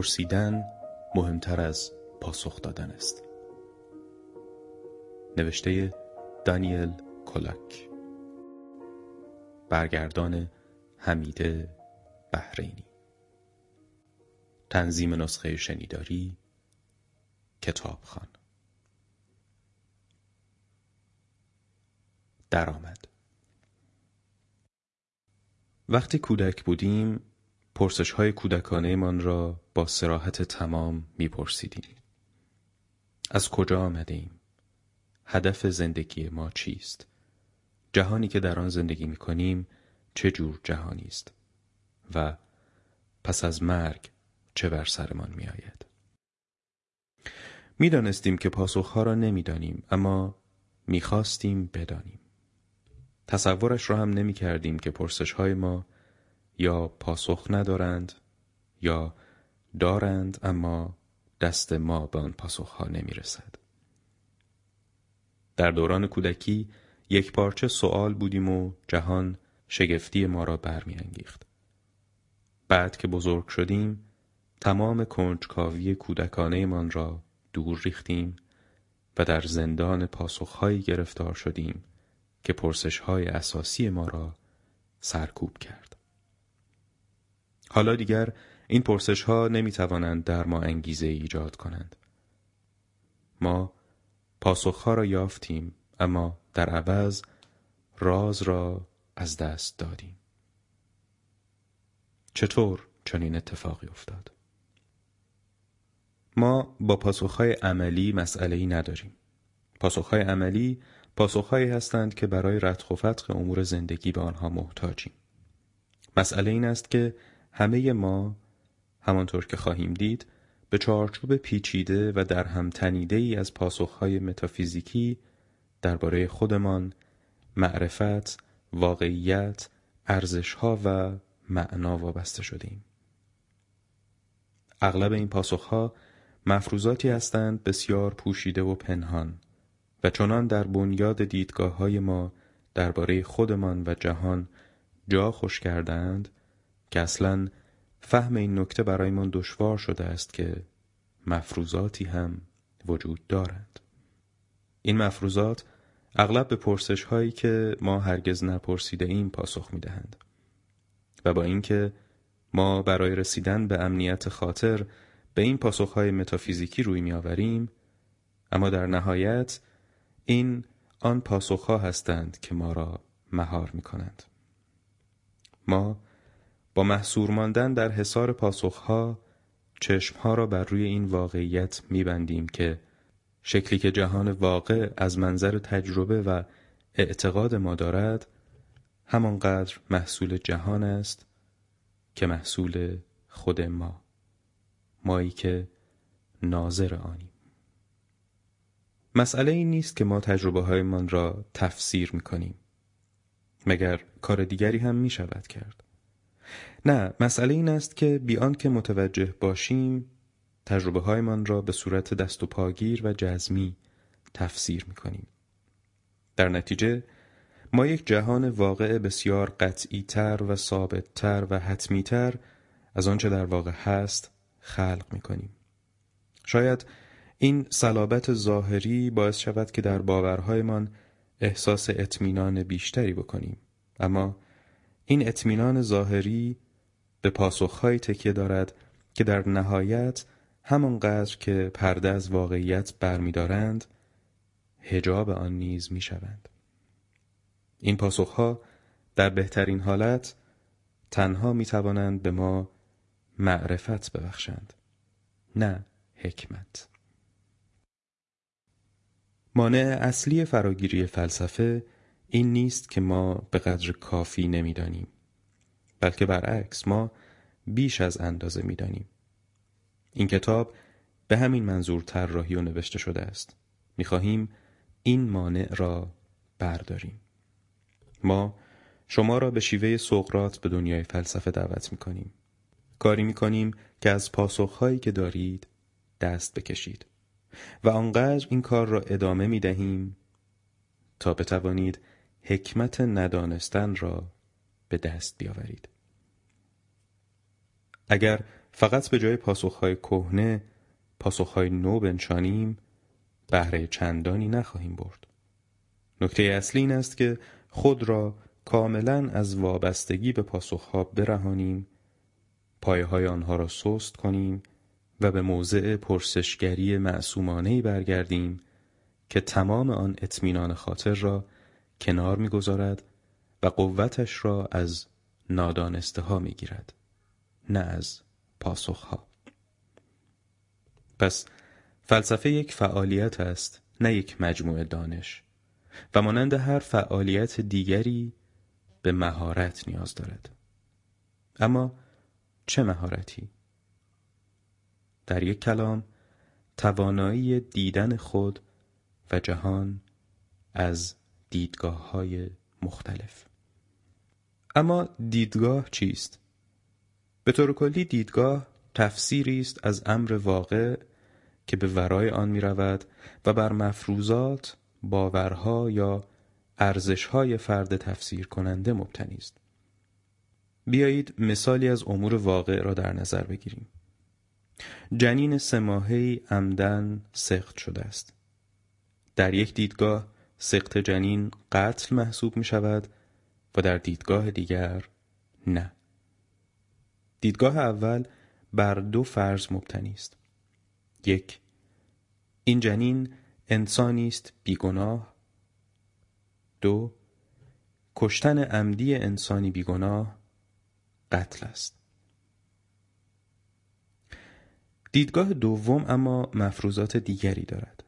پرسیدن مهمتر از پاسخ دادن است. نوشته دانیل کلاک. برگردان حمیده بحرینی. تنظیم نسخه شنیداری کتابخان درآمد. وقتی کودک بودیم پرسش های کودکانه من را با سراحت تمام میپرسیدیم از کجا آمده ایم؟ هدف زندگی ما چیست؟ جهانی که در آن زندگی می کنیم چه جور جهانی است؟ و پس از مرگ چه بر سرمان می آید؟ می دانستیم که پاسخها را نمی‌دانیم اما می‌خواستیم بدانیم. تصورش را هم نمی کردیم که پرسش های ما یا پاسخ ندارند یا دارند اما دست ما به آن پاسخها نمی رسد. در دوران کودکی یک پارچه سوال بودیم و جهان شگفتی ما را برمیانگیخت. بعد که بزرگ شدیم تمام کنجکاوی کودکانهمان را دور ریختیم و در زندان پاسخهایی گرفتار شدیم که پرسشهای اساسی ما را سرکوب کرد. حالا دیگر این پرسش ها نمی توانند در ما انگیزه ایجاد کنند. ما پاسخها را یافتیم اما در عوض راز را از دست دادیم. چطور چنین اتفاقی افتاد؟ ما با پاسخهای عملی مسئله ای نداریم. پاسخهای عملی پاسخهایی هستند که برای ردخ و فتق امور زندگی به آنها محتاجیم. مسئله این است که همه ما همانطور که خواهیم دید به چارچوب پیچیده و در هم تنیده ای از پاسخهای متافیزیکی درباره خودمان، معرفت، واقعیت، ارزشها و معنا وابسته شدیم. اغلب این پاسخها مفروضاتی هستند بسیار پوشیده و پنهان و چنان در بنیاد دیدگاه های ما درباره خودمان و جهان جا خوش کردند که اصلا فهم این نکته برایمان دشوار شده است که مفروضاتی هم وجود دارند این مفروضات اغلب به پرسش هایی که ما هرگز نپرسیده ایم پاسخ می دهند و با اینکه ما برای رسیدن به امنیت خاطر به این پاسخهای متافیزیکی روی می آوریم اما در نهایت این آن پاسخها هستند که ما را مهار می کنند. ما محصور ماندن در حصار پاسخها چشمها را بر روی این واقعیت میبندیم که شکلی که جهان واقع از منظر تجربه و اعتقاد ما دارد همانقدر محصول جهان است که محصول خود ما مایی که ناظر آنیم. مسئله این نیست که ما تجربه های من را تفسیر می کنیم مگر کار دیگری هم می شود کرد. نه مسئله این است که بیان که متوجه باشیم تجربه هایمان را به صورت دست و پاگیر و جزمی تفسیر می کنیم. در نتیجه ما یک جهان واقع بسیار قطعی تر و ثابت تر و حتمی تر از آنچه در واقع هست خلق می کنیم. شاید این صلابت ظاهری باعث شود که در باورهایمان احساس اطمینان بیشتری بکنیم اما این اطمینان ظاهری به پاسخهایی تکیه دارد که در نهایت همانقدر که پرده از واقعیت برمیدارند هجاب آن نیز می‌شوند. این پاسخها در بهترین حالت تنها می توانند به ما معرفت ببخشند نه حکمت. مانع اصلی فراگیری فلسفه این نیست که ما به قدر کافی نمی‌دانیم بلکه برعکس ما بیش از اندازه می‌دانیم. این کتاب به همین منظور طراحی و نوشته شده است. می‌خواهیم این مانع را برداریم. ما شما را به شیوه سقرات به دنیای فلسفه دعوت می‌کنیم. کاری می‌کنیم که از پاسخهایی که دارید دست بکشید. و آنقدر این کار را ادامه می‌دهیم تا بتوانید حکمت ندانستن را به دست بیاورید. اگر فقط به جای پاسخهای کهنه پاسخهای نو بنشانیم بهره چندانی نخواهیم برد. نکته اصلی این است که خود را کاملا از وابستگی به پاسخها برهانیم پایه های آنها را سست کنیم و به موضع پرسشگری معصومانه برگردیم که تمام آن اطمینان خاطر را کنار می‌گذارد و قوتش را از نادانسته ها می‌گیرد نه از پاسخ ها پس فلسفه یک فعالیت است نه یک مجموعه دانش و مانند هر فعالیت دیگری به مهارت نیاز دارد. اما چه مهارتی؟ در یک کلام توانایی دیدن خود و جهان از دیدگاه های مختلف اما دیدگاه چیست؟ به طور کلی دیدگاه تفسیری است از امر واقع که به ورای آن می رود و بر مفروضات، باورها یا ارزشهای فرد تفسیر کننده مبتنی است. بیایید مثالی از امور واقع را در نظر بگیریم. جنین سماهی عمدن سخت شده است. در یک دیدگاه سخت جنین قتل محسوب می شود و در دیدگاه دیگر نه. دیدگاه اول بر دو فرض مبتنی است. یک این جنین انسانی است بیگناه دو کشتن عمدی انسانی بیگناه قتل است دیدگاه دوم اما مفروضات دیگری دارد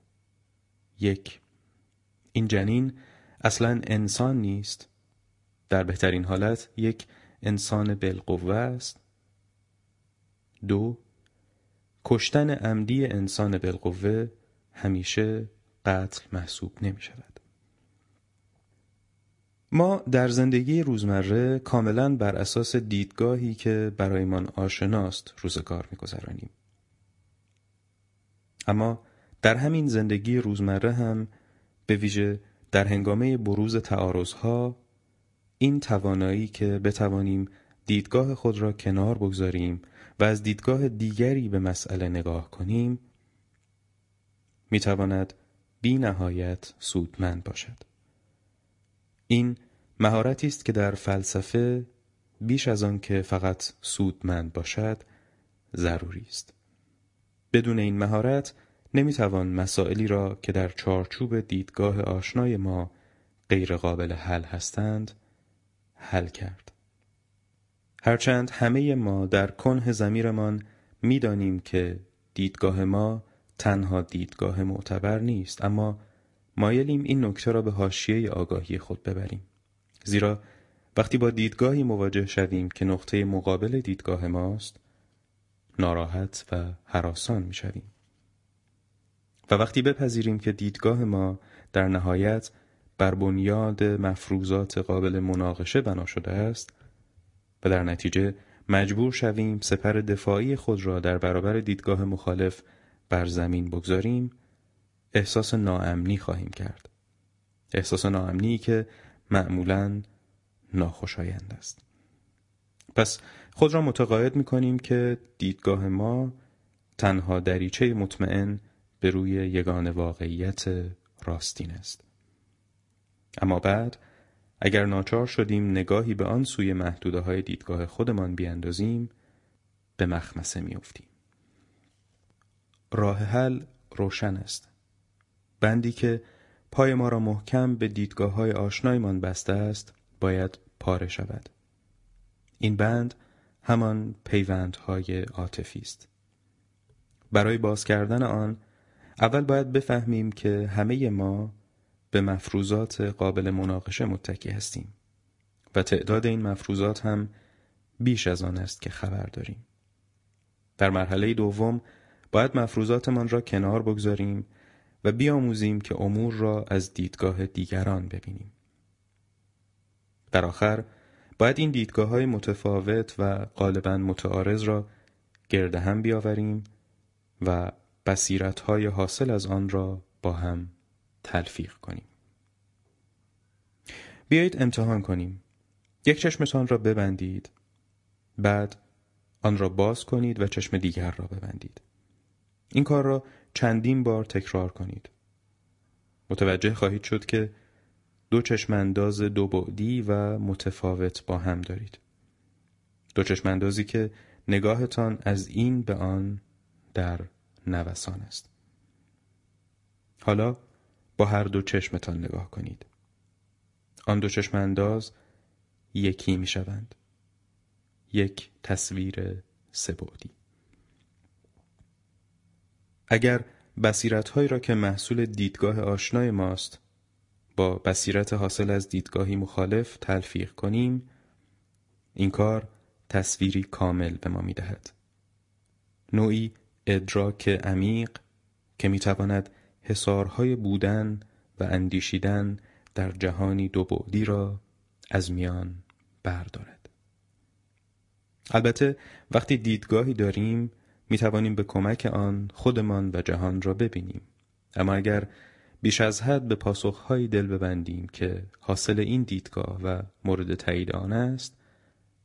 یک این جنین اصلا انسان نیست در بهترین حالت یک انسان بالقوه است دو کشتن عمدی انسان بالقوه همیشه قتل محسوب نمی شود. ما در زندگی روزمره کاملا بر اساس دیدگاهی که برایمان آشناست روزگار میگذرانیم. اما در همین زندگی روزمره هم به ویژه در هنگامه بروز تعارضها این توانایی که بتوانیم دیدگاه خود را کنار بگذاریم و از دیدگاه دیگری به مسئله نگاه کنیم می‌تواند بی نهایت سودمند باشد. این مهارتی است که در فلسفه بیش از آن که فقط سودمند باشد ضروری است. بدون این مهارت نمی‌توان مسائلی را که در چارچوب دیدگاه آشنای ما غیر قابل حل هستند حل کرد. هرچند همه ما در کنه زمیرمان می‌دانیم که دیدگاه ما تنها دیدگاه معتبر نیست اما مایلیم این نکته را به حاشیه آگاهی خود ببریم زیرا وقتی با دیدگاهی مواجه شویم که نقطه مقابل دیدگاه ماست ناراحت و حراسان می شویم. و وقتی بپذیریم که دیدگاه ما در نهایت بر بنیاد مفروضات قابل مناقشه بنا شده است و در نتیجه مجبور شویم سپر دفاعی خود را در برابر دیدگاه مخالف بر زمین بگذاریم احساس ناامنی خواهیم کرد. احساس ناامنی که معمولا ناخوشایند است. پس خود را متقاعد می کنیم که دیدگاه ما تنها دریچه مطمئن به روی یگان واقعیت راستین است. اما بعد اگر ناچار شدیم نگاهی به آن سوی محدوده های دیدگاه خودمان بیاندازیم به مخمسه میافتیم. راه حل روشن است. بندی که پای ما را محکم به دیدگاه های آشنایمان بسته است باید پاره شود. این بند همان پیوندهای عاطفی است. برای باز کردن آن اول باید بفهمیم که همه ما به مفروضات قابل مناقشه متکی هستیم و تعداد این مفروضات هم بیش از آن است که خبر داریم در مرحله دوم باید مفروضاتمان را کنار بگذاریم و بیاموزیم که امور را از دیدگاه دیگران ببینیم. در آخر باید این دیدگاه های متفاوت و غالبا متعارض را گرده هم بیاوریم و بصیرت های حاصل از آن را با هم تلفیق کنیم. بیایید امتحان کنیم. یک چشمتان را ببندید. بعد آن را باز کنید و چشم دیگر را ببندید این کار را چندین بار تکرار کنید متوجه خواهید شد که دو چشمانداز دو بعدی و متفاوت با هم دارید دو چشماندازی که نگاهتان از این به آن در نوسان است. حالا با هر دو چشمتان نگاه کنید. آن دو چشمانداز یکی می شوند یک تصویر سبودی اگر بصیرت را که محصول دیدگاه آشنای ماست با بصیرت حاصل از دیدگاهی مخالف تلفیق کنیم این کار تصویری کامل به ما می دهد. نوعی ادراک عمیق که می تواند حسارهای بودن و اندیشیدن در جهانی دو بعدی را از میان بردارد. البته وقتی دیدگاهی داریم می توانیم به کمک آن خودمان و جهان را ببینیم. اما اگر بیش از حد به پاسخهایی دل ببندیم که حاصل این دیدگاه و مورد تایید آن است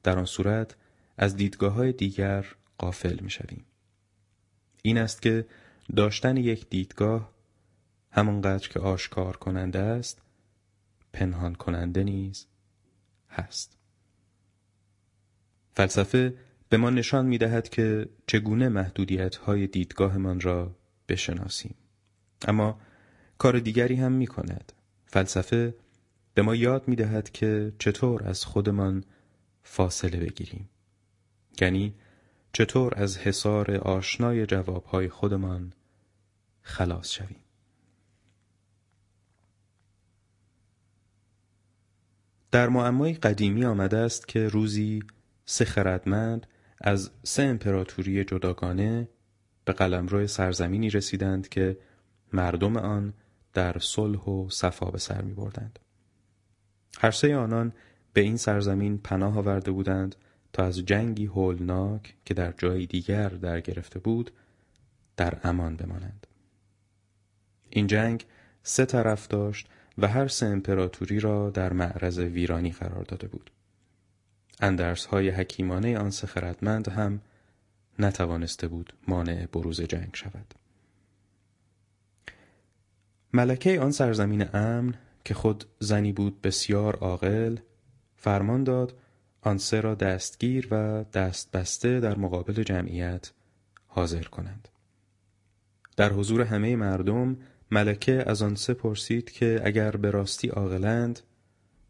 در آن صورت از دیدگاه های دیگر قافل می شویم. این است که داشتن یک دیدگاه همانقدر که آشکار کننده است پنهان کننده نیز هست. فلسفه به ما نشان می دهد که چگونه محدودیت های دیدگاهمان را بشناسیم. اما کار دیگری هم می کند فلسفه به ما یاد می دهد که چطور از خودمان فاصله بگیریم. یعنی چطور از حصار آشنای جوابهای خودمان خلاص شویم در معمای قدیمی آمده است که روزی سه خردمند از سه امپراتوری جداگانه به قلمرو سرزمینی رسیدند که مردم آن در صلح و صفا به سر می بردند. هر سه آنان به این سرزمین پناه آورده بودند تا از جنگی هولناک که در جای دیگر در گرفته بود در امان بمانند. این جنگ سه طرف داشت و هر سه امپراتوری را در معرض ویرانی قرار داده بود. اندرس های حکیمانه آن سه خردمند هم نتوانسته بود مانع بروز جنگ شود. ملکه آن سرزمین امن که خود زنی بود بسیار عاقل فرمان داد آن را دستگیر و دست بسته در مقابل جمعیت حاضر کنند. در حضور همه مردم ملکه از آن سه پرسید که اگر به راستی عاقلند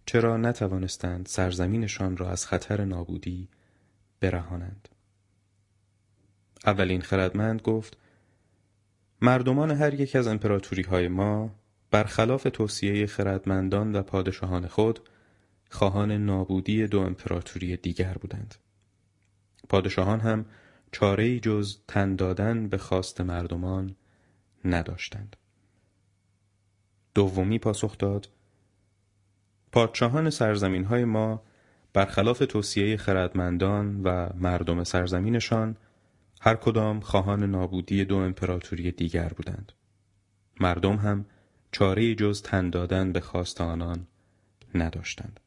چرا نتوانستند سرزمینشان را از خطر نابودی برهانند اولین خردمند گفت مردمان هر یک از امپراتوری های ما برخلاف توصیه خردمندان و پادشاهان خود خواهان نابودی دو امپراتوری دیگر بودند. پادشاهان هم چاره جز تن دادن به خواست مردمان نداشتند. دومی پاسخ داد پادشاهان سرزمین های ما برخلاف توصیه خردمندان و مردم سرزمینشان هر کدام خواهان نابودی دو امپراتوری دیگر بودند. مردم هم چاره جز تن دادن به خواست آنان نداشتند.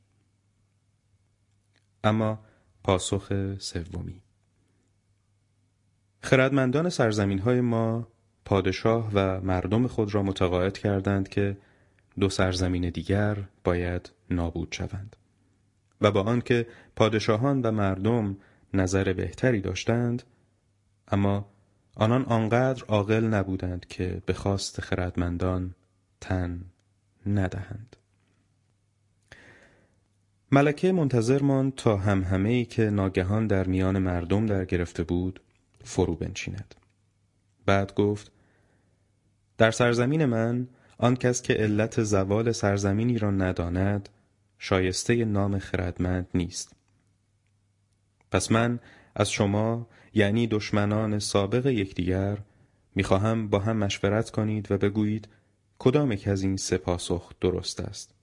اما پاسخ سومی. خردمندان سرزمین های ما پادشاه و مردم خود را متقاعد کردند که دو سرزمین دیگر باید نابود شوند و با آنکه پادشاهان و مردم نظر بهتری داشتند اما آنان آنقدر عاقل نبودند که به خواست خردمندان تن ندهند. ملکه منتظر ماند تا هم همه ای که ناگهان در میان مردم در گرفته بود فرو بنشیند. بعد گفت در سرزمین من آن کس که علت زوال سرزمینی را نداند شایسته نام خردمند نیست. پس من از شما یعنی دشمنان سابق یکدیگر می‌خواهم با هم مشورت کنید و بگویید کدام یک از این سه پاسخ درست است.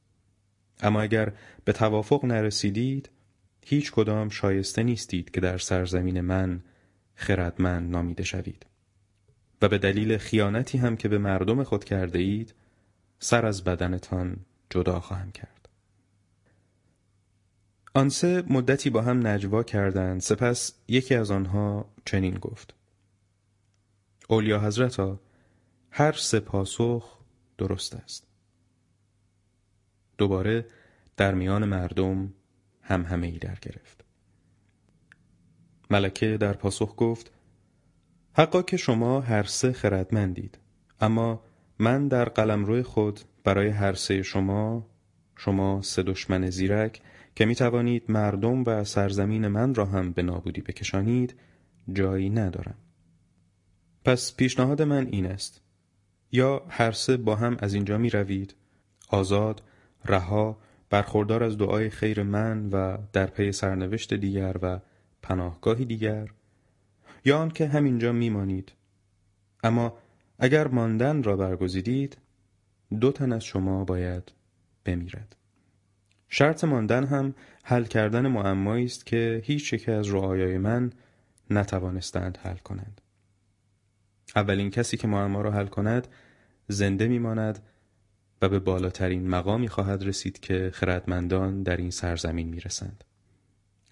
اما اگر به توافق نرسیدید هیچ کدام شایسته نیستید که در سرزمین من خردمند نامیده شوید. و به دلیل خیانتی هم که به مردم خود کرده اید سر از بدنتان جدا خواهم کرد. آن سه مدتی با هم نجوا کردند سپس یکی از آنها چنین گفت. اولیا حضرتا هر سه پاسخ درست است. دوباره در میان مردم هم همه ای در گرفت. ملکه در پاسخ گفت حقا که شما هر سه خردمندید اما من در قلمرو خود برای هر سه شما شما سه دشمن زیرک که می توانید مردم و سرزمین من را هم به نابودی بکشانید جایی ندارم. پس پیشنهاد من این است یا هر سه با هم از اینجا می روید آزاد رها برخوردار از دعای خیر من و در پی سرنوشت دیگر و پناهگاهی دیگر یا آنکه همینجا میمانید. اما اگر ماندن را برگزیدید دو تن از شما باید بمیرد. شرط ماندن هم حل کردن معمایی است که هیچ یک از رعایای من نتوانستند حل کنند. اولین کسی که معما را حل کند زنده میماند و به بالاترین مقامی خواهد رسید که خردمندان در این سرزمین می‌رسند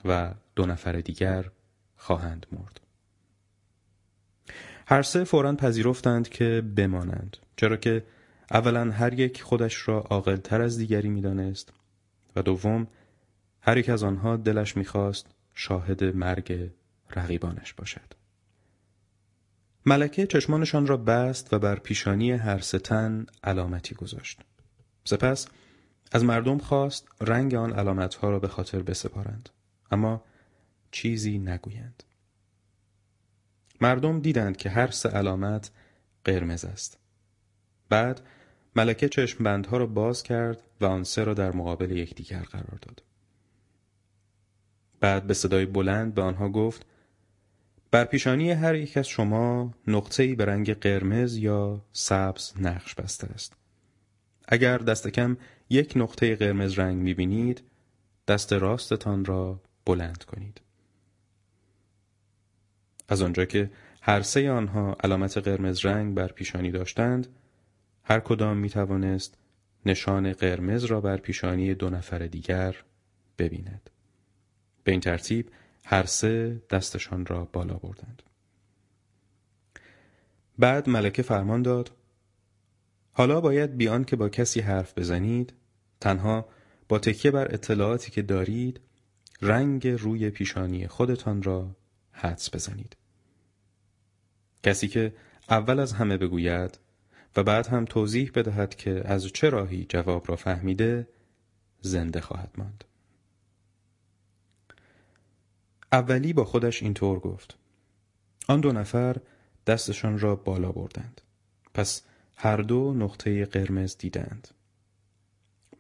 و دو نفر دیگر خواهند مرد. هر سه فورا پذیرفتند که بمانند چرا که اولا هر یک خودش را عاقلتر از دیگری می‌دانست و دوم هر یک از آنها دلش می‌خواست شاهد مرگ رقیبانش باشد. ملکه چشمانشان را بست و بر پیشانی هر ستن علامتی گذاشت. سپس از مردم خواست رنگ آن علامتها را به خاطر بسپارند اما چیزی نگویند. مردم دیدند که هر سه علامت قرمز است. بعد ملکه چشم بندها را باز کرد و آن سه را در مقابل یکدیگر قرار داد. بعد به صدای بلند به آنها گفت بر پیشانی هر یک از شما نقطه‌ای به رنگ قرمز یا سبز نقش بسته است. اگر دست کم یک نقطه قرمز رنگ می‌بینید دست راستتان را بلند کنید. از آنجا که هر سه آنها علامت قرمز رنگ بر پیشانی داشتند هر کدام می توانست نشان قرمز را بر پیشانی دو نفر دیگر ببیند. به این ترتیب هر سه دستشان را بالا بردند. بعد ملکه فرمان داد حالا باید بیان که با کسی حرف بزنید تنها با تکیه بر اطلاعاتی که دارید رنگ روی پیشانی خودتان را حدس بزنید. کسی که اول از همه بگوید و بعد هم توضیح بدهد که از چه راهی جواب را فهمیده زنده خواهد ماند. اولی با خودش اینطور گفت. آن دو نفر دستشان را بالا بردند. پس هر دو نقطه قرمز دیدند.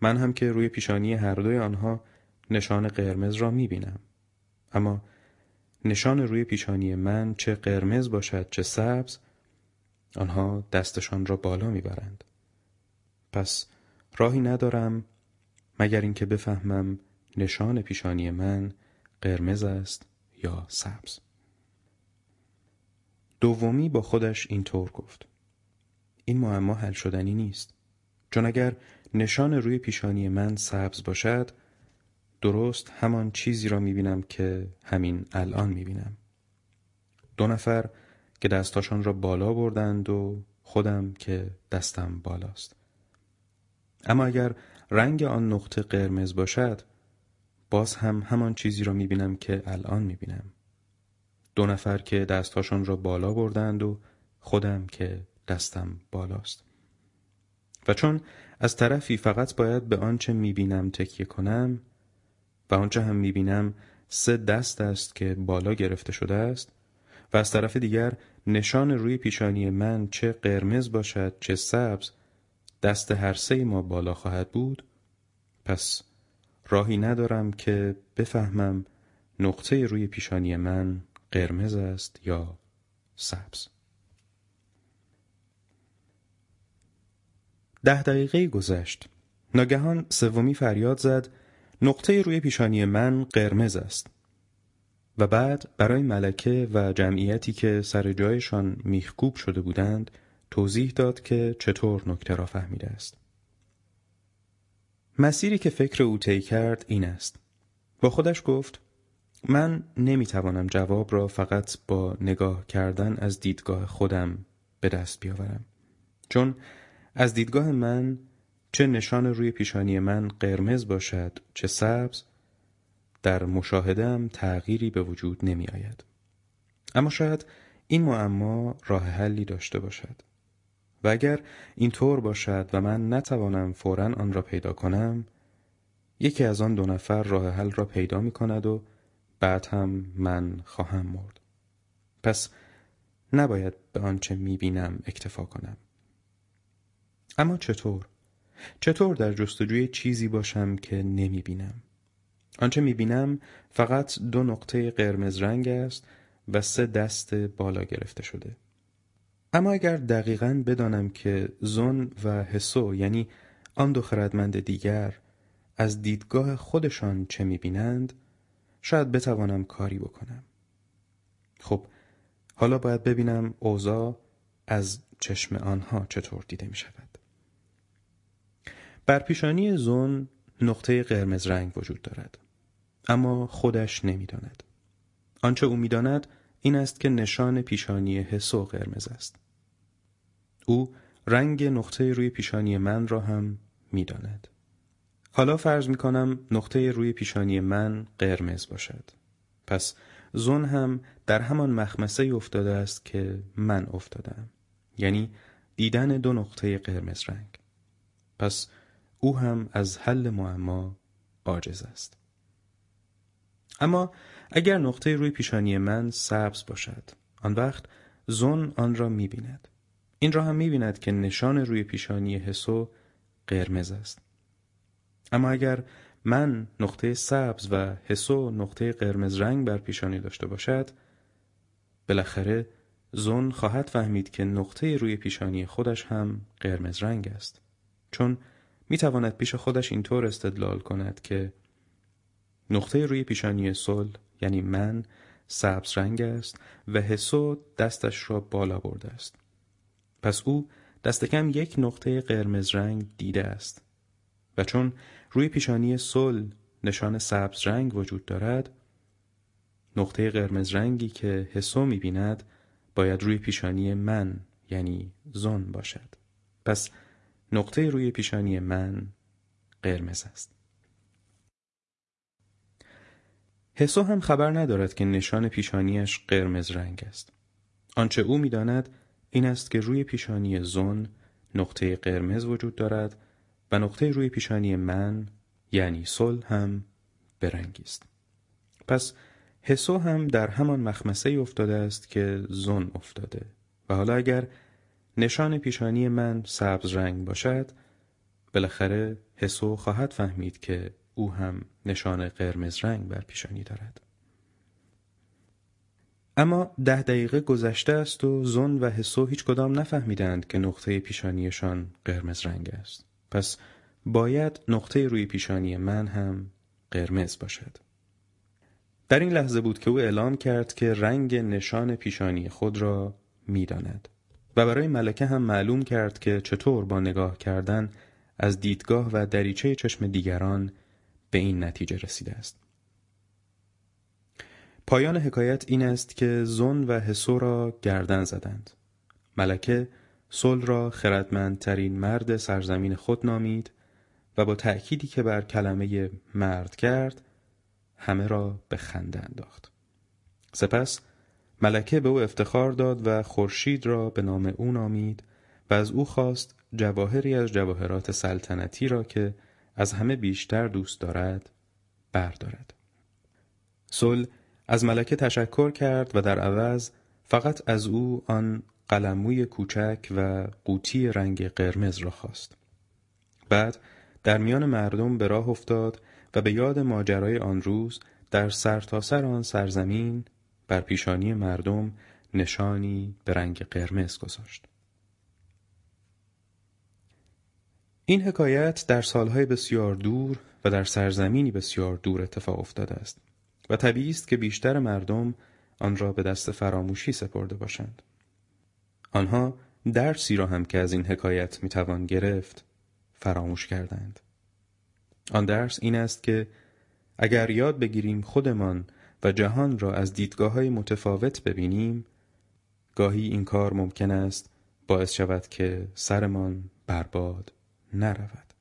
من هم که روی پیشانی هر دوی آنها نشان قرمز را می بینم. اما نشان روی پیشانی من چه قرمز باشد چه سبز آنها دستشان را بالا می‌برند. پس راهی ندارم مگر اینکه بفهمم نشان پیشانی من قرمز است یا سبز؟ دومی با خودش اینطور گفت. این معما حل شدنی نیست. چون اگر نشان روی پیشانی من سبز باشد درست همان چیزی را می‌بینم که همین الان می‌بینم. دو نفر که دستاشان را بالا بردند و خودم که دستم بالاست. اما اگر رنگ آن نقطه قرمز باشد باز هم همان چیزی را می‌بینم که الان می‌بینم. دو نفر که دستهاشان را بالا بردند و خودم که دستم بالاست. و چون از طرفی فقط باید به آنچه می‌بینم تکیه کنم و آنچه هم می‌بینم سه دست است که بالا گرفته شده است و از طرف دیگر نشان روی پیشانی من چه قرمز باشد چه سبز دست هر سه ما بالا خواهد بود پس راهی ندارم که بفهمم نقطه روی پیشانی من قرمز است یا سبز. ده دقیقه گذشت. ناگهان سومی فریاد زد نقطه روی پیشانی من قرمز است. و بعد برای ملکه و جمعیتی که سر جایشان میخکوب شده بودند توضیح داد که چطور نکته را فهمیده است. مسیری که فکر او طی کرد این است. با خودش گفت من نمی‌توانم جواب را فقط با نگاه کردن از دیدگاه خودم به دست بیاورم. چون از دیدگاه من چه نشان روی پیشانی من قرمز باشد چه سبز در مشاهدم تغییری به وجود نمی آید. اما شاید این معما راه حلی داشته باشد. و اگر این طور باشد و من نتوانم فورا آن را پیدا کنم یکی از آن دو نفر راه حل را پیدا می کند و بعد هم من خواهم مرد پس نباید به آنچه می بینم اکتفا کنم اما چطور؟ چطور در جستجوی چیزی باشم که نمی بینم؟ آنچه می بینم فقط دو نقطه قرمز رنگ است و سه دست بالا گرفته شده اما اگر دقیقا بدانم که زون و حسو یعنی آن دو خردمند دیگر از دیدگاه خودشان چه می‌بینند شاید بتوانم کاری بکنم. خب حالا باید ببینم اوضاع از چشم آنها چطور دیده می شود بر پیشانی زون نقطه قرمز رنگ وجود دارد اما خودش نمی‌داند. آنچه او می‌داند این است که نشان پیشانی حسو قرمز است. او رنگ نقطه روی پیشانی من را هم می‌داند. حالا فرض می کنم نقطه روی پیشانی من قرمز باشد. پس زون هم در همان مخمسه افتاده است که من افتادم. یعنی دیدن دو نقطه قرمز رنگ. پس او هم از حل معما عاجز است. اما اگر نقطه روی پیشانی من سبز باشد آن وقت زون آن را می بیند. این را هم می بیند که نشان روی پیشانی حسو قرمز است. اما اگر من نقطه سبز و حسو نقطه قرمز رنگ بر پیشانی داشته باشد بالاخره زون خواهد فهمید که نقطه روی پیشانی خودش هم قرمز رنگ است. چون می تواند پیش خودش اینطور استدلال کند که نقطه روی پیشانی سل یعنی من سبز رنگ است و حسو دستش را بالا برده است. پس او دست کم یک نقطه قرمز رنگ دیده است و چون روی پیشانی سل نشان سبز رنگ وجود دارد نقطه قرمز رنگی که حسو می بیند باید روی پیشانی من یعنی زون باشد. پس نقطه روی پیشانی من قرمز است. حسو هم خبر ندارد که نشان پیشانیش قرمز رنگ است. آنچه او می‌داند این است که روی پیشانی زون نقطه قرمز وجود دارد و نقطه روی پیشانی من یعنی سل هم برنگی است. پس حسو هم در همان مخمسه افتاده است که زون افتاده و حالا اگر نشان پیشانی من سبز رنگ باشد بالاخره حسو خواهد فهمید که او هم نشان قرمز رنگ بر پیشانی دارد. اما ده دقیقه گذشته است و زون و حسو هیچ کدام نفهمیدند که نقطه پیشانیشان قرمز رنگ است. پس باید نقطه روی پیشانی من هم قرمز باشد. در این لحظه بود که او اعلام کرد که رنگ نشان پیشانی خود را می‌داند. و برای ملکه هم معلوم کرد که چطور با نگاه کردن از دیدگاه و دریچه چشم دیگران به این نتیجه رسیده است. پایان حکایت این است که زون و حسو را گردن زدند. ملکه سل را خردمندترین مرد سرزمین خود نامید و با تأکیدی که بر کلمه مرد کرد همه را به خنده انداخت. سپس ملکه به او افتخار داد و خورشید را به نام او نامید و از او خواست جواهری از جواهرات سلطنتی را که از همه بیشتر دوست دارد بردارد. سل از ملکه تشکر کرد و در عوض فقط از او آن قلموی کوچک و قوطی رنگ قرمز را خواست. بعد در میان مردم به راه افتاد و به یاد ماجرای آن روز در سرتاسر سر آن سرزمین بر پیشانی مردم نشانی به رنگ قرمز گذاشت. این حکایت در سالهای بسیار دور و در سرزمینی بسیار دور اتفاق افتاده است. و طبیعی است که بیشتر مردم آن را به دست فراموشی سپرده باشند. آنها درسی را هم که از این حکایت می‌توان گرفت فراموش کردند. آن درس این است که اگر یاد بگیریم خودمان و جهان را از دیدگاه های متفاوت ببینیم گاهی این کار ممکن است باعث شود که سرمان برباد نرود.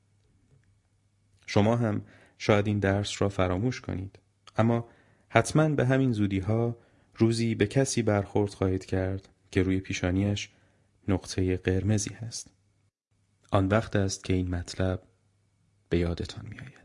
شما هم شاید این درس را فراموش کنید اما حتما به همین زودی ها روزی به کسی برخورد خواهید کرد که روی پیشانیش نقطه قرمزی هست آن وقت است که این مطلب به یادتان می آید.